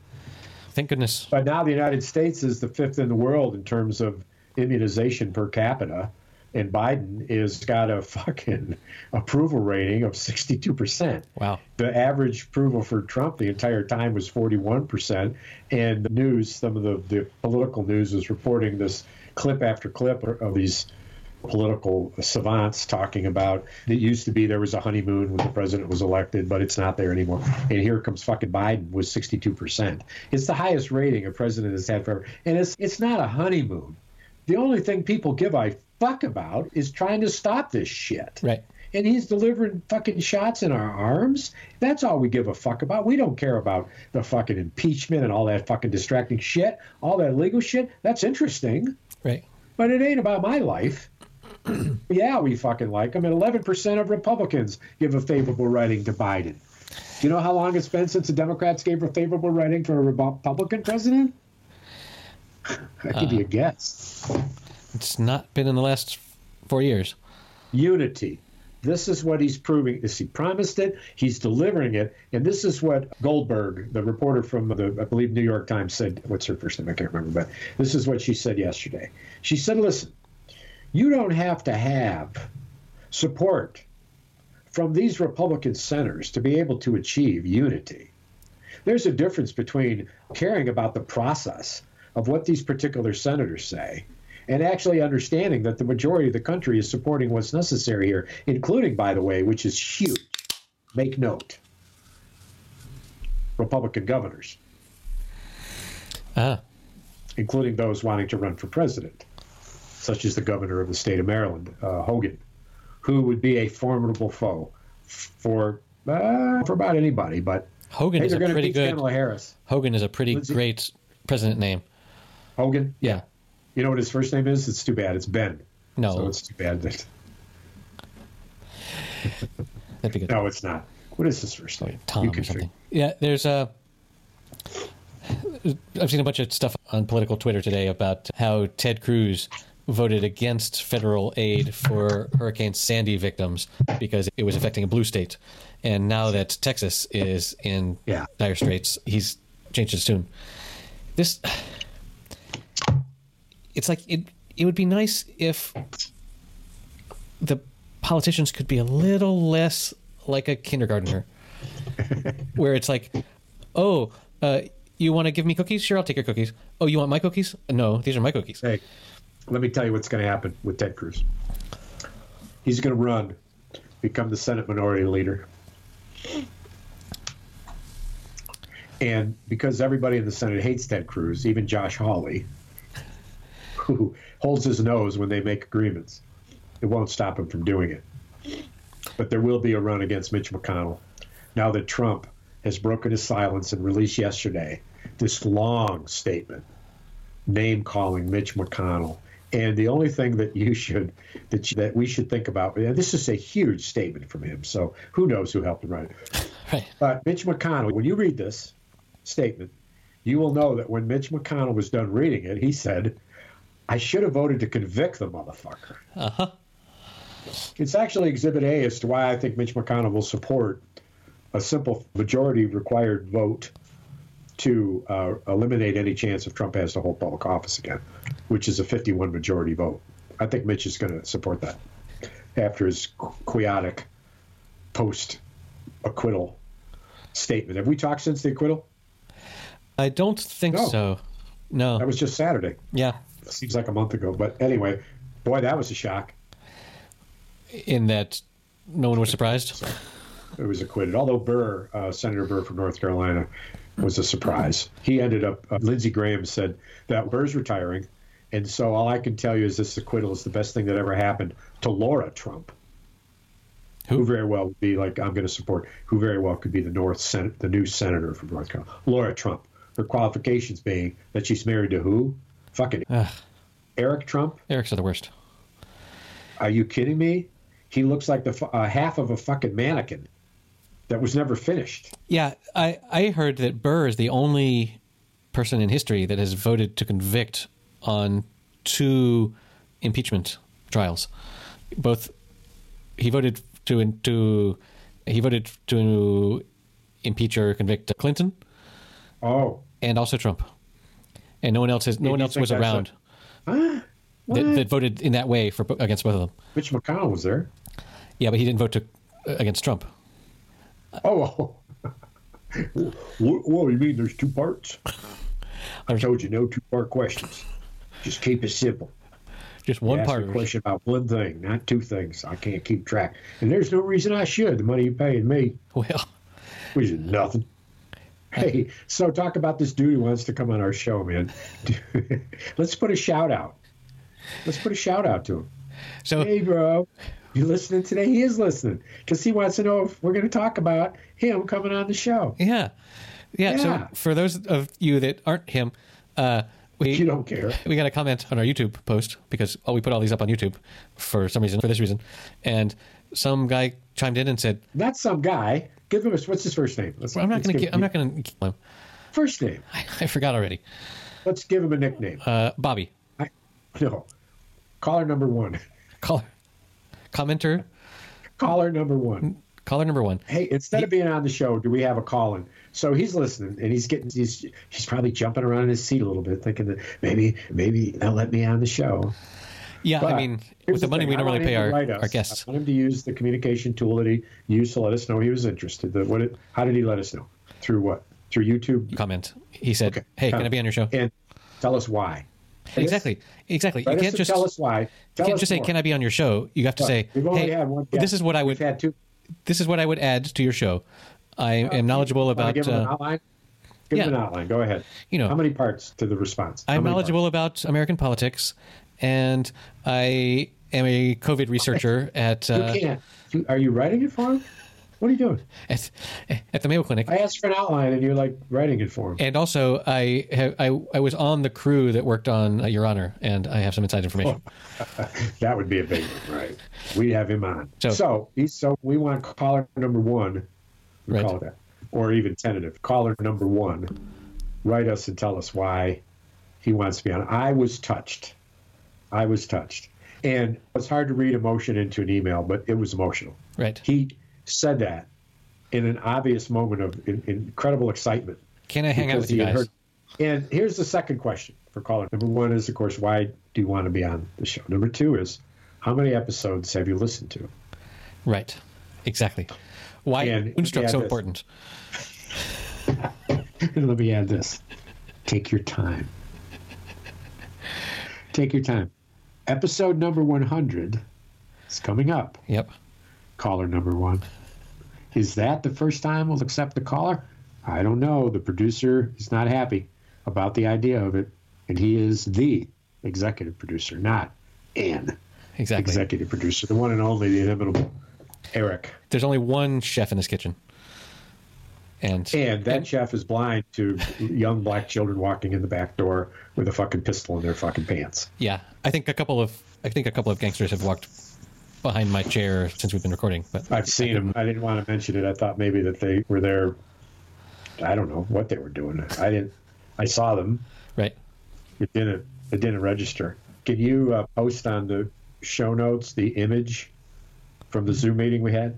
Thank goodness. But now the United States is the fifth in the world in terms of immunization per capita, and Biden is got a fucking approval rating of sixty-two percent. Wow. The average approval for Trump the entire time was 41%. And the news, some of the, the political news is reporting this clip after clip of these political savants talking about it used to be there was a honeymoon when the president was elected, but it's not there anymore. And here comes fucking Biden with 62%. It's the highest rating a president has had forever. And it's it's not a honeymoon. The only thing people give a fuck about is trying to stop this shit Right. and he's delivering fucking shots in our arms. That's all we give a fuck about. We don't care about the fucking impeachment and all that fucking distracting shit, all that legal shit. That's interesting, Right. but it ain't about my life. yeah, we fucking like him, and 11% of Republicans give a favorable rating to Biden. Do you know how long it's been since the Democrats gave a favorable rating for a Republican president? I'll give you a uh, guess. It's not been in the last four years. unity. This is what he's proving. Is he promised it? He's delivering it, and this is what Goldberg, the reporter from the, I believe, New York Times, said. What's her first name? I can't remember, but this is what she said yesterday. She said, "Listen, you don't have to have support from these Republican senators to be able to achieve unity. There's a difference between caring about the process of what these particular senators say and actually understanding that the majority of the country is supporting what's necessary here, including, by the way, which is huge. Make note Republican governors, Ah. including those wanting to run for president, such as the governor of the state of Maryland, uh, Hogan, who would be a formidable foe for uh, for about anybody. But Hogan hey, is a pretty good. Kamala Harris. Hogan is a pretty great president name. Hogan, Yeah. you know what his first name is? It's too bad. It's Ben. No, So it's too bad that. that'd be good. No, it's not. What is his first name? Tom or something. figure- Yeah, there's a. I've seen a bunch of stuff on political Twitter today about how Ted Cruz voted against federal aid for Hurricane Sandy victims because it was affecting a blue state, and now that Texas is in Yeah. dire straits, he's changed his tune. This, it's like it. It would be nice if the politicians could be a little less like a kindergartner where it's like, oh, uh, you want to give me cookies? Sure, I'll take your cookies. Oh, you want my cookies? No, these are my cookies. Hey, let me tell you what's going to happen with Ted Cruz. He's going to run, become the Senate Minority Leader. And because everybody in the Senate hates Ted Cruz, even Josh Hawley, who holds his nose when they make agreements, it won't stop him from doing it. But there will be a run against Mitch McConnell now that Trump has broken his silence and released yesterday this long statement name calling Mitch McConnell. And the only thing that you should that you, that we should think about, and this is a huge statement from him. So who knows who helped him write it? Right. But Mitch McConnell, when you read this statement, you will know that when Mitch McConnell was done reading it, he said, "I should have voted to convict the motherfucker." Uh huh. It's actually Exhibit A as to why I think Mitch McConnell will support a simple majority required vote to uh, eliminate any chance if Trump has to hold public office again, which is a 51 majority vote. I think Mitch is going to support that after his quixotic post acquittal statement. Have we talked since the acquittal? I don't think No. so. No. That was just Saturday. yeah. Seems like a month ago. But anyway, boy, that was a shock. In that no one was surprised. it was acquitted. Although Burr, uh, Senator Burr from North Carolina, was a surprise. He ended up. Uh, Lindsey Graham said that Burr's retiring, and so all I can tell you is this acquittal is the best thing that ever happened to Laura Trump, who, Who? very well would be like I'm going to support. Who very well could be the North Senate, the new senator from North Carolina, Laura Trump. Her qualifications being that she's married to who? Fucking Ugh. Eric Trump. Eric's are the worst. Are you kidding me? He looks like the uh, half of a fucking mannequin that was never finished. Yeah, I, I heard that Burr is the only person in history that has voted to convict on two impeachment trials. Both he voted to to he voted to impeach or convict Clinton Oh, and also Trump, and no one else has no one else was around huh? that, that voted in that way for against both of them. Mitch McConnell was there. Yeah, but he didn't vote to against Trump. Oh, oh. Whoa, you mean there's two parts? I told you no two part questions. Just keep it simple. Just one ask part. of a question about one thing, not two things. I can't keep track, and there's no reason I should. The money you're paying me, Well, which is nothing. Hey, so talk about this dude who wants to come on our show, man. Let's put a shout out. Let's put a shout out to him. so Hey, bro, you listening today? He is listening because he wants to know if we're going to talk about him coming on the show. yeah. yeah, Yeah. So for those of you that aren't him, uh, we You don't care. we got a comment on our YouTube post because oh, we put all these up on YouTube for some reason for this reason, and some guy chimed in and said, Not some guy. Give him a, what's his first name? Let's, "I'm not going to. I'm not going to kill him. First name. I, I forgot already. Let's give him a nickname. Uh, Bobby, I, no. Caller number one. caller, commenter, Caller number one. caller number one. Hey, instead of being on the show, do we have a call in? So he's listening and he's getting he's he's probably jumping around in his seat a little bit, thinking that maybe maybe they'll let me on the show. Yeah, But I mean, with the money thing. we normally pay our, our guests. I want him to use the communication tool that he used to let us know he was interested. The, what it, how did he let us know? Through what? Through YouTube? comment. He said, Okay. "Hey, can uh, I be on your show?" And tell us why. Exactly, exactly. You can't just tell us why. you can't us just say, "Can I be on your show?" You have to say, "Hey, this is what I would this is what I would add to your show. I am knowledgeable about. give him an Uh, outline. Give yeah. an outline. Go ahead. You know. how many parts to the response? How I'm knowledgeable about American politics, and I am a COVID researcher at uh, You can't. You, are you writing it for him? What are you doing? at at the Mayo Clinic. I asked for an outline, and you're like writing it for him. and also, I have I, I was on the crew that worked on uh, Your Honor, and I have some inside information. That would be a big one, right? We have him on. So- So, he's so we want caller number one. We Right. call it that, or even tentative caller number one. Write us and tell us why he wants to be on. I was touched. I was touched, and it's hard to read emotion into an email, but it was emotional. Right? He said that in an obvious moment of in, incredible excitement. Can I hang out with you guys? heard- And here's the second question for caller. Number one is, of course, why do you want to be on the show? Number two is, how many episodes have you listened to? Right? Exactly. Why And- Moonstruck so this- important? And let me add this take your time. Take your time. Episode number 100 is coming up. Yep. Caller number one. Is that the first time we'll accept the caller? I don't know. The producer is not happy about the idea of it. And he is the executive producer, not an Exactly. executive producer, the one and only, the inimitable Eric. There's only one chef in this kitchen, and And that chef is blind to young black children walking in the back door with a fucking pistol in their fucking pants. yeah, I think a couple of I think a couple of gangsters have walked behind my chair since we've been recording. But I've seen them. I didn't want to mention it. I thought maybe that they were there. I don't know what they were doing. I didn't. I saw them. right. It didn't. It didn't register. Can you uh, post on the show notes the image from the Zoom meeting we had?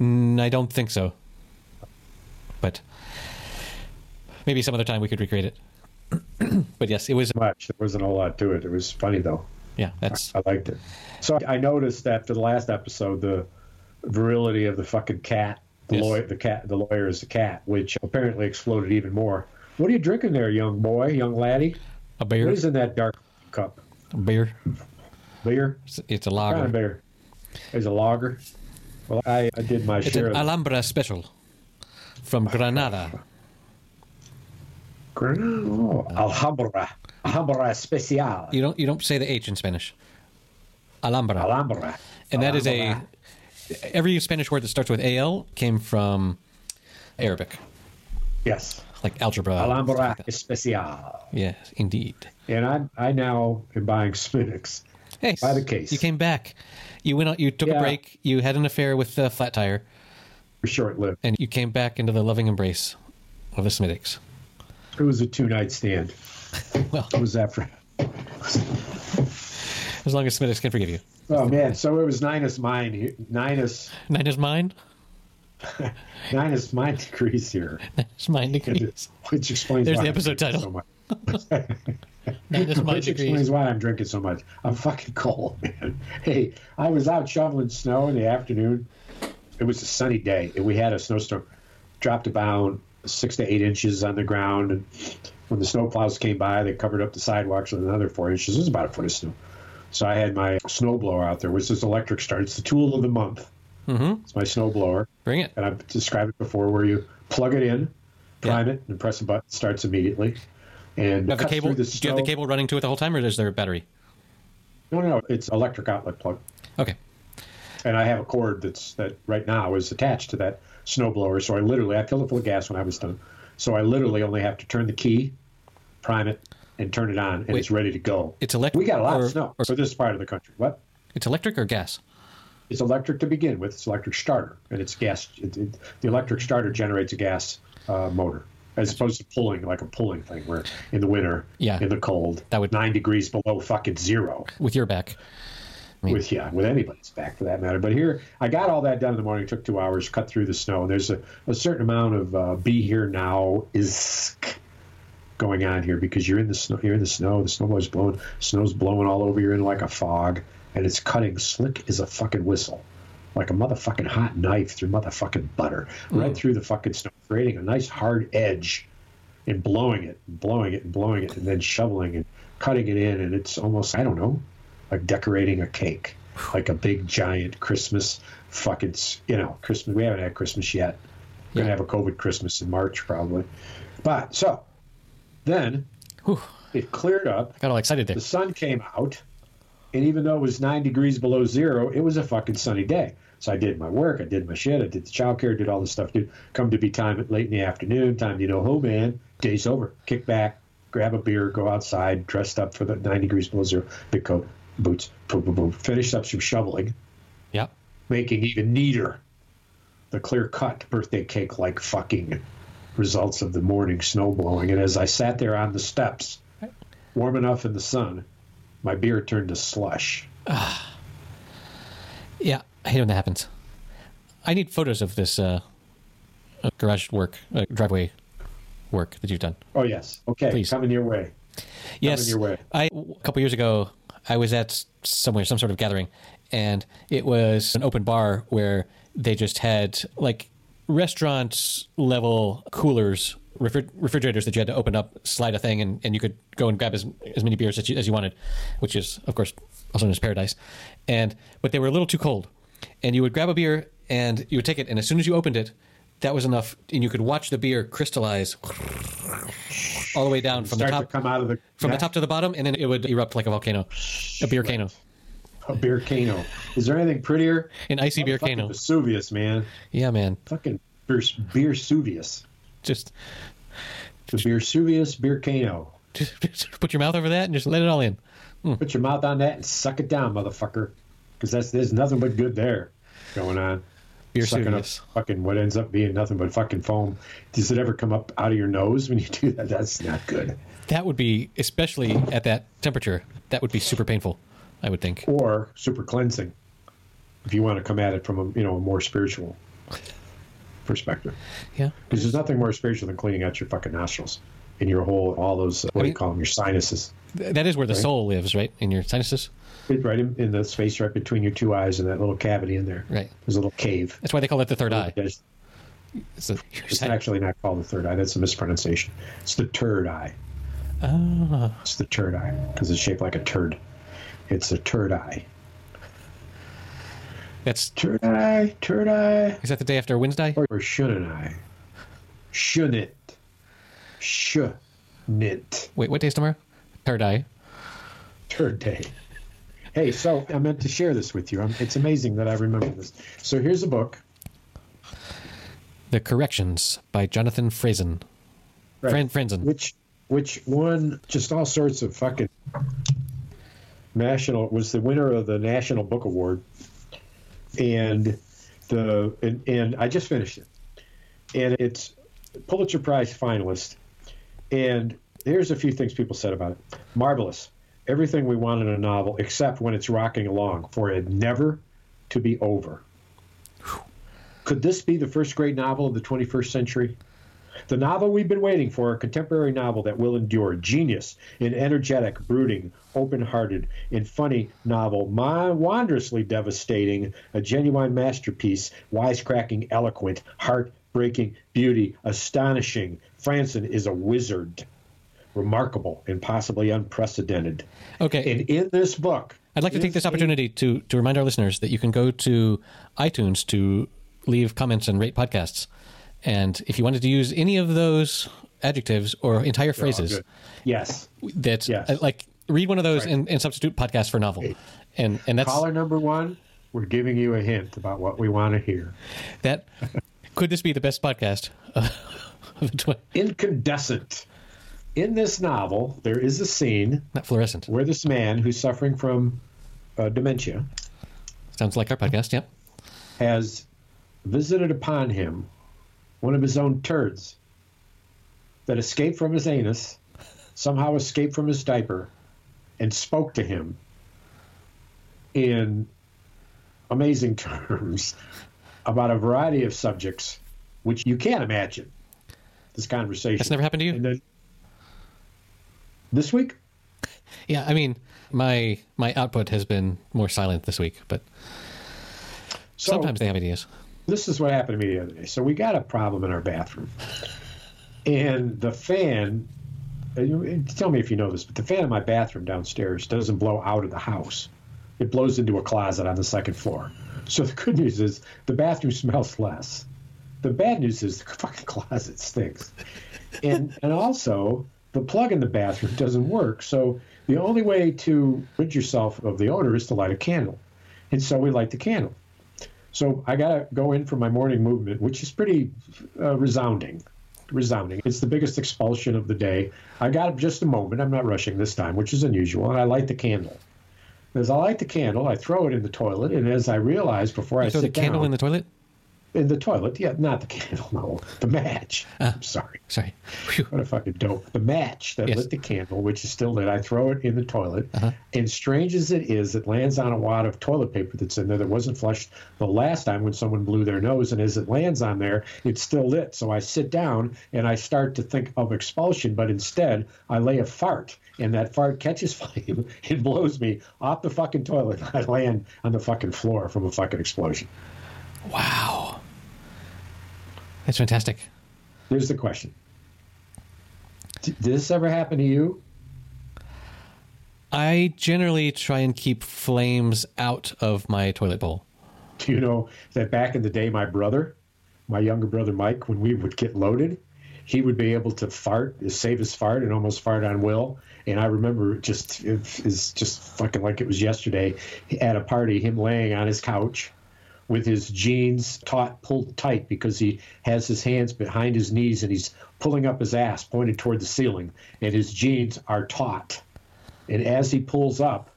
Mm, I don't think so. But maybe some other time we could recreate it. but yes, it was. Much. There wasn't a whole lot to it. It was funny though. Yeah, that's I liked it. So I noticed after the last episode the virility of the fucking cat. The Yes. lawyer, the cat, the lawyer is the cat, which apparently exploded even more. What are you drinking there, young boy, young laddie? a beer. What is in that dark cup? A beer. Beer? It's, it's a What kind lager. of beer? Is a lager? Well, I, I did my It's share. an of Alhambra special from Granada. Oh, Alhambra. Alhambra Especial. You don't you don't say the H in Spanish. Alhambra. Alhambra. and that is a every Spanish word that starts with al came from Arabic, Yes. like algebra. Alhambra like. Especial. Yes, indeed. And I, I now am buying Smithwick's. Hey, By the case. You came back. You went out. You took a break. You had an affair with the flat tire, Short lived. and you came back into the loving embrace of the Smithwick's. It was a two night stand. Well, It was after. as long as Smithwick's can forgive you. Oh man, so it was Ninus mine. Ninus Nine is mine. Ninus mine degrees here, It's mine degrees. which explains There's why the episode title. So much. Nine mine Which explains why I'm drinking so much. I'm fucking cold, man. Hey, I was out shoveling snow in the afternoon. It was a sunny day, and we had a snowstorm. Dropped about six to eight inches on the ground, and when the snowplows came by, they covered up the sidewalks with another four inches. It was about a foot of snow. So I had my snowblower out there, which is electric start. It's the tool of the month. Mm-hmm. It's my snowblower, Bring it. and I've described it before, where you plug it in, prime it, and press a button. It starts immediately. And You the cable. through Do you have the cable running to it the whole time, or is there a battery? No, no, no. It's electric outlet plug. Okay. and I have a cord that's that right now is attached to that snowblower. So I literally I filled it full of gas when I was done. So I literally only have to turn the key, prime it, and turn it on, and Wait. it's ready to go. It's electric. We got a lot or, of snow or- for this part of the country. What? it's electric or gas? It's electric to begin with. It's electric starter, and it's gas. It, it, the electric starter generates a gas uh, motor, as opposed to pulling like a pulling thing, where in the winter, Yeah. in the cold, That would- nine degrees below fucking zero. With your back. Mean- with yeah, with anybody's back for that matter. But here, I got all that done in the morning. It took two hours, cut through the snow. And there's a, a certain amount of uh, be here now is going on here because you're in the snow. You're in the snow. The snowball's blowing. Snow's blowing all over. You're in like a fog, and it's cutting slick as a fucking whistle, like a motherfucking hot knife through motherfucking butter, right through the fucking snow, creating a nice hard edge, and blowing it, and blowing it, and blowing it, and then shoveling and cutting it in, and it's almost I don't know like decorating a cake, like a big giant Christmas fucking, you know, Christmas. We haven't had Christmas yet. We're gonna have a COVID Christmas in March probably. But so then Whew. it cleared up. Got all excited there. The sun came out, and even though it was nine degrees below zero, it was a fucking sunny day. So I did my work, I did my shit, I did the childcare, did all this stuff. Dude, come to be time at late in the afternoon, time you know, oh man, day's over. Kick back, grab a beer, go outside, dressed up for the nine degrees below zero, big coat, boots, boom, boom, boom. Finished up some shoveling, Yeah. making even neater the clear cut birthday cake like fucking results of the morning snow blowing. And as I sat there on the steps, warm enough in the sun, my beer turned to slush. Yeah. I hate when that happens. I need photos of this uh, garage work, uh, driveway work that you've done. Oh yes, okay, Please. coming your way. Yes, your way. I a couple years ago I was at somewhere, some sort of gathering, and it was an open bar where they just had like restaurant level coolers, refri- refrigerators that you had to open up, slide a thing, and, and you could go and grab as as many beers as you, as you wanted, which is of course also known as paradise. And but they were a little too cold, and you would grab a beer and you would take it, and as soon as you opened it. That was enough, and you could watch the beer crystallize all the way down from the top to come out of the from the top to the bottom, and then it would erupt like a volcano, a beer cano, a beer cano. Is there anything prettier? an icy beer Fucking cano. Vesuvius, man. Yeah, man, Fucking beer, beer Suvius. just, The beer Suvius beer cano. just just put your mouth over that and just let it all in. Hmm. Put your mouth on that and suck it down, motherfucker. Because that's there's nothing but good there going on. Beer Sucking up fucking what ends up being nothing but fucking foam. Does it ever come up out of your nose when you do that? That's not good. That would be, especially at that temperature, that would be super painful. I would think. Or super cleansing, if you want to come at it from a you know a more spiritual perspective. Yeah, Because there's nothing more spiritual than cleaning out your fucking nostrils and your whole all those what do mean- you call them your sinuses. That is where the soul lives, right? In your sinuses, It's right in, in the space right between your two eyes and that little cavity in there. right? There's a little cave. That's why they call it the third eye. It's, the, it's actually not called the third eye. That's a mispronunciation. It's the turd eye. Ah, It's the turd eye because it's shaped like a turd. It's a turd eye. that's Turd eye, turd eye, is that the day after Wednesday? or, or shouldn't I? Shouldn't. Shouldn't. Wait, what day is tomorrow? Turd eye. Turd day. Hey, so I meant to share this with you. I'm, it's amazing that I remember this. So here's a book. The Corrections by Jonathan Franzen. Right. Fran- Franzen. which which won just all sorts of fucking national was the winner of the National Book Award, and the and, and I just finished it, and it's Pulitzer Prize finalist, And here's a few things people said about it. Marvelous. Everything we want in a novel, except when it's rocking along, for it never to be over. Could this be the first great novel of the 21st century? The novel we've been waiting for, a contemporary novel that will endure. Genius, an energetic, brooding, open hearted, and funny novel, wondrously devastating, a genuine masterpiece, wisecracking, eloquent, heartbreaking, beauty, astonishing. Franzen is a wizard. Remarkable and possibly unprecedented. Okay. And in this book, I'd like to take this opportunity to, to remind our listeners that you can go to iTunes to leave comments and rate podcasts. And if you wanted to use any of those adjectives or entire phrases, yes, that yes. Uh, like read one of those right. and, and, substitute podcast for novel. And and that's caller number one. We're giving you a hint about what we want to hear. That could this be the best podcast? Incandescent. In this novel, there is a scene, not fluorescent, where this man who's suffering from uh, dementia, sounds like our podcast, yep, has visited upon him one of his own turds that escaped from his anus, somehow escaped from his diaper, and spoke to him in amazing terms about a variety of subjects which you can't imagine this conversation. That's never happened to you? This week? Yeah, I mean, my my output has been more silent this week, but so, sometimes they have ideas this is what happened to me the other day. So we got a problem in our bathroom, and the fan. Tell me if you know this, but the fan in my bathroom downstairs doesn't blow out of the house. It blows into a closet on the second floor. So the good news is the bathroom smells less. The bad news is the fucking closet stinks. And and also the plug in the bathroom doesn't work. So the only way to rid yourself of the odor is to light a candle. And so we light the candle. So I got to go in for my morning movement, which is pretty uh, resounding. Resounding. It's the biggest expulsion of the day. I got just a moment. I'm not rushing this time, which is unusual. And I light the candle. As I light the candle, I throw it in the toilet. And as I realize before you I throw sit the candle down, in the toilet, in the toilet. Yeah, not the candle. No, the match. Uh, I'm sorry. Sorry. Whew. What a fucking dope. The match that yes. lit the candle, which is still lit. I throw it in the toilet, uh-huh. and strange as it is, it lands on a wad of toilet paper that's in there that wasn't flushed the last time when someone blew their nose. And as it lands on there, it's still lit. So I sit down and I start to think of expulsion, but instead I lay a fart and that fart catches flame and blows me off the fucking toilet. I land on the fucking floor from a fucking explosion. Wow. That's fantastic. Here's the question Did this ever happen to you? I generally try and keep flames out of my toilet bowl. Do you know that back in the day, my brother, my younger brother Mike, when we would get loaded, he would be able to fart, save his fart, and almost fart on Will. And I remember just it is just fucking like it was yesterday at a party, him laying on his couch with his jeans taut, pulled tight because he has his hands behind his knees and he's pulling up his ass pointed toward the ceiling, and his jeans are taut. And as he pulls up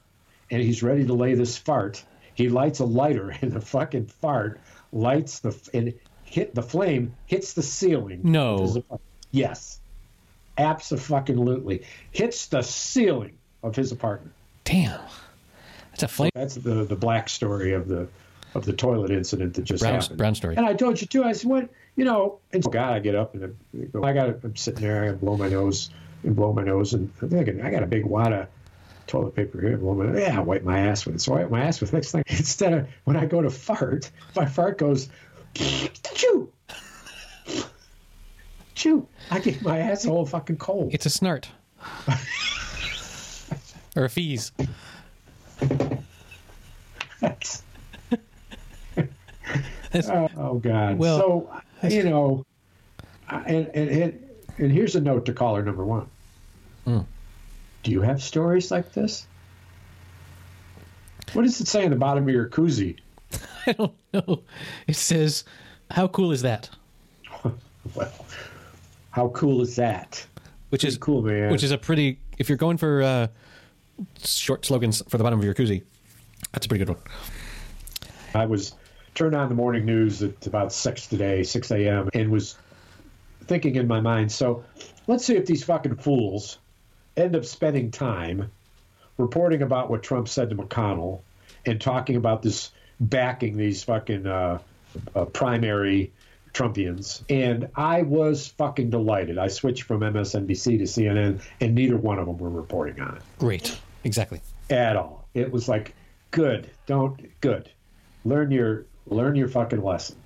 and he's ready to lay this fart, he lights a lighter, and the fucking fart lights the and hit the flame hits the ceiling. No. Yes. Absolutely. Hits the ceiling of his apartment. Damn. That's a flame. So that's the the black story of the of the toilet incident that just brown, happened. Brown story. And I told you too. I said, "What? You know?" And so, God, I get up and I, go, I got. I'm sitting there. I blow my nose and blow my nose, and I'm thinking, I got a big wad of toilet paper here. Blow my, yeah, I wipe my ass with it. So I wipe my ass with it. Next thing, instead of when I go to fart, my fart goes, chew, chew. I get my ass asshole fucking cold. It's a snort. or a fees. That's, oh, God. Well, so you know, and, and and and here's a note to caller number one. Mm. Do you have stories like this? What does it say on the bottom of your koozie? I don't know. It says, "How cool is that?" well, how cool is that? Which pretty is cool, man. Which is a pretty. If you're going for uh, short slogans for the bottom of your koozie, that's a pretty good one. I was turned on the morning news at about six today, six a.m., and was thinking in my mind. So let's see if these fucking fools end up spending time reporting about what Trump said to McConnell and talking about this backing these fucking uh, uh, primary Trumpians. And I was fucking delighted. I switched from MSNBC to CNN, and neither one of them were reporting on it. Great. Exactly. At all. It was like, good. Don't good. Learn your learn your fucking lesson.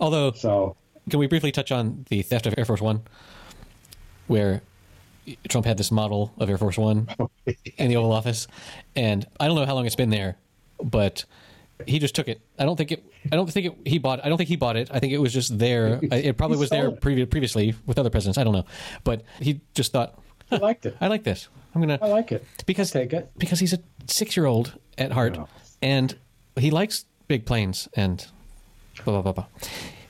Although, So can we briefly touch on the theft of Air Force One, where Trump had this model of Air Force One in the Oval Office, and I don't know how long it's been there, but he just took it. I don't think it. I don't think it. He bought. I don't think he bought it. I think it was just there. It probably was there previ- previously with other presidents. I don't know, but he just thought, I liked it. I like this. I'm gonna. I like it. because take it. because he's a six year old at heart, know. and he likes big planes and blah blah blah blah.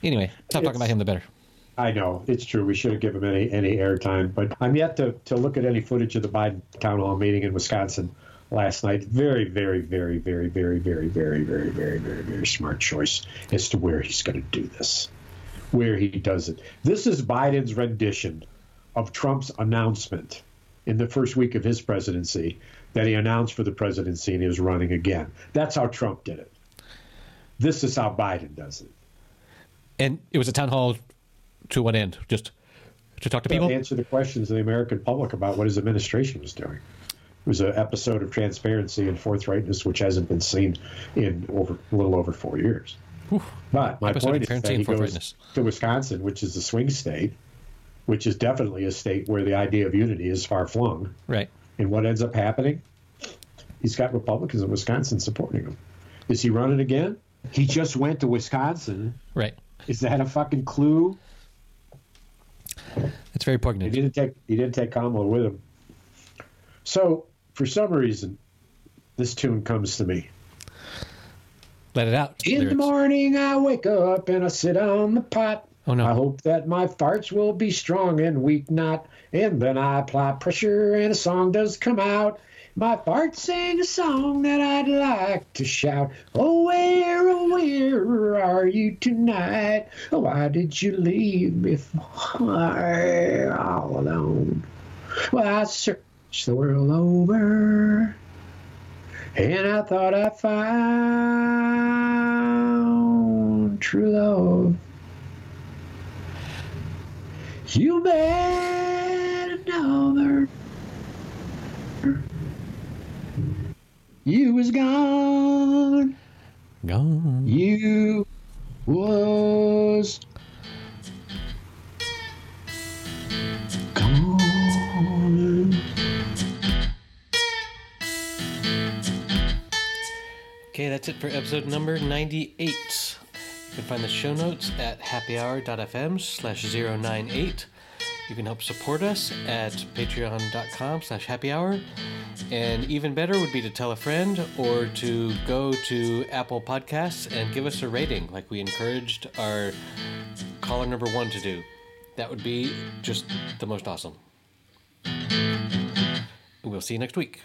Anyway, stop talking about him the better. I know it's true. We should have given him any any airtime, but I'm yet to, to look at any footage of the Biden town hall meeting in Wisconsin last night. Very, very, very, very, very, very, very, very, very, very, very smart choice as to where he's going to do this, where he does it. This is Biden's rendition of Trump's announcement in the first week of his presidency that he announced for the presidency and he was running again. That's how Trump did it. This is how Biden does it. And it was a town hall to what end? Just to talk to people. to answer the questions of the American public about what his administration was doing. It was an episode of transparency and forthrightness which hasn't been seen in over a little over four years. But my Episode point is that he goes to Wisconsin, which is a swing state, which is definitely a state where the idea of unity is far flung. Right. And what ends up happening? He's got Republicans in Wisconsin supporting him. Is he running again? He just went to Wisconsin. Right. Is that a fucking clue? It's very poignant. He didn't take he didn't take Kamala with him. So for some reason, this tune comes to me. Let it out. In the morning, I wake up and I sit on the pot. Oh, no. I hope that my farts will be strong and weak not. And then I apply pressure and a song does come out. My farts sing a song that I'd like to shout. Oh, where, oh, where are you tonight? Oh, why did you leave me all alone? Well, I searched the world over. And I thought I found true love. You met another. You was gone. Gone. You was gone. Okay, that's it for episode number 98. You can find the show notes at happyhour.fm slash 098. You can help support us at patreon.com slash happyhour. And even better would be to tell a friend or to go to Apple Podcasts and give us a rating like we encouraged our caller number one to do. That would be just the most awesome. We'll see you next week.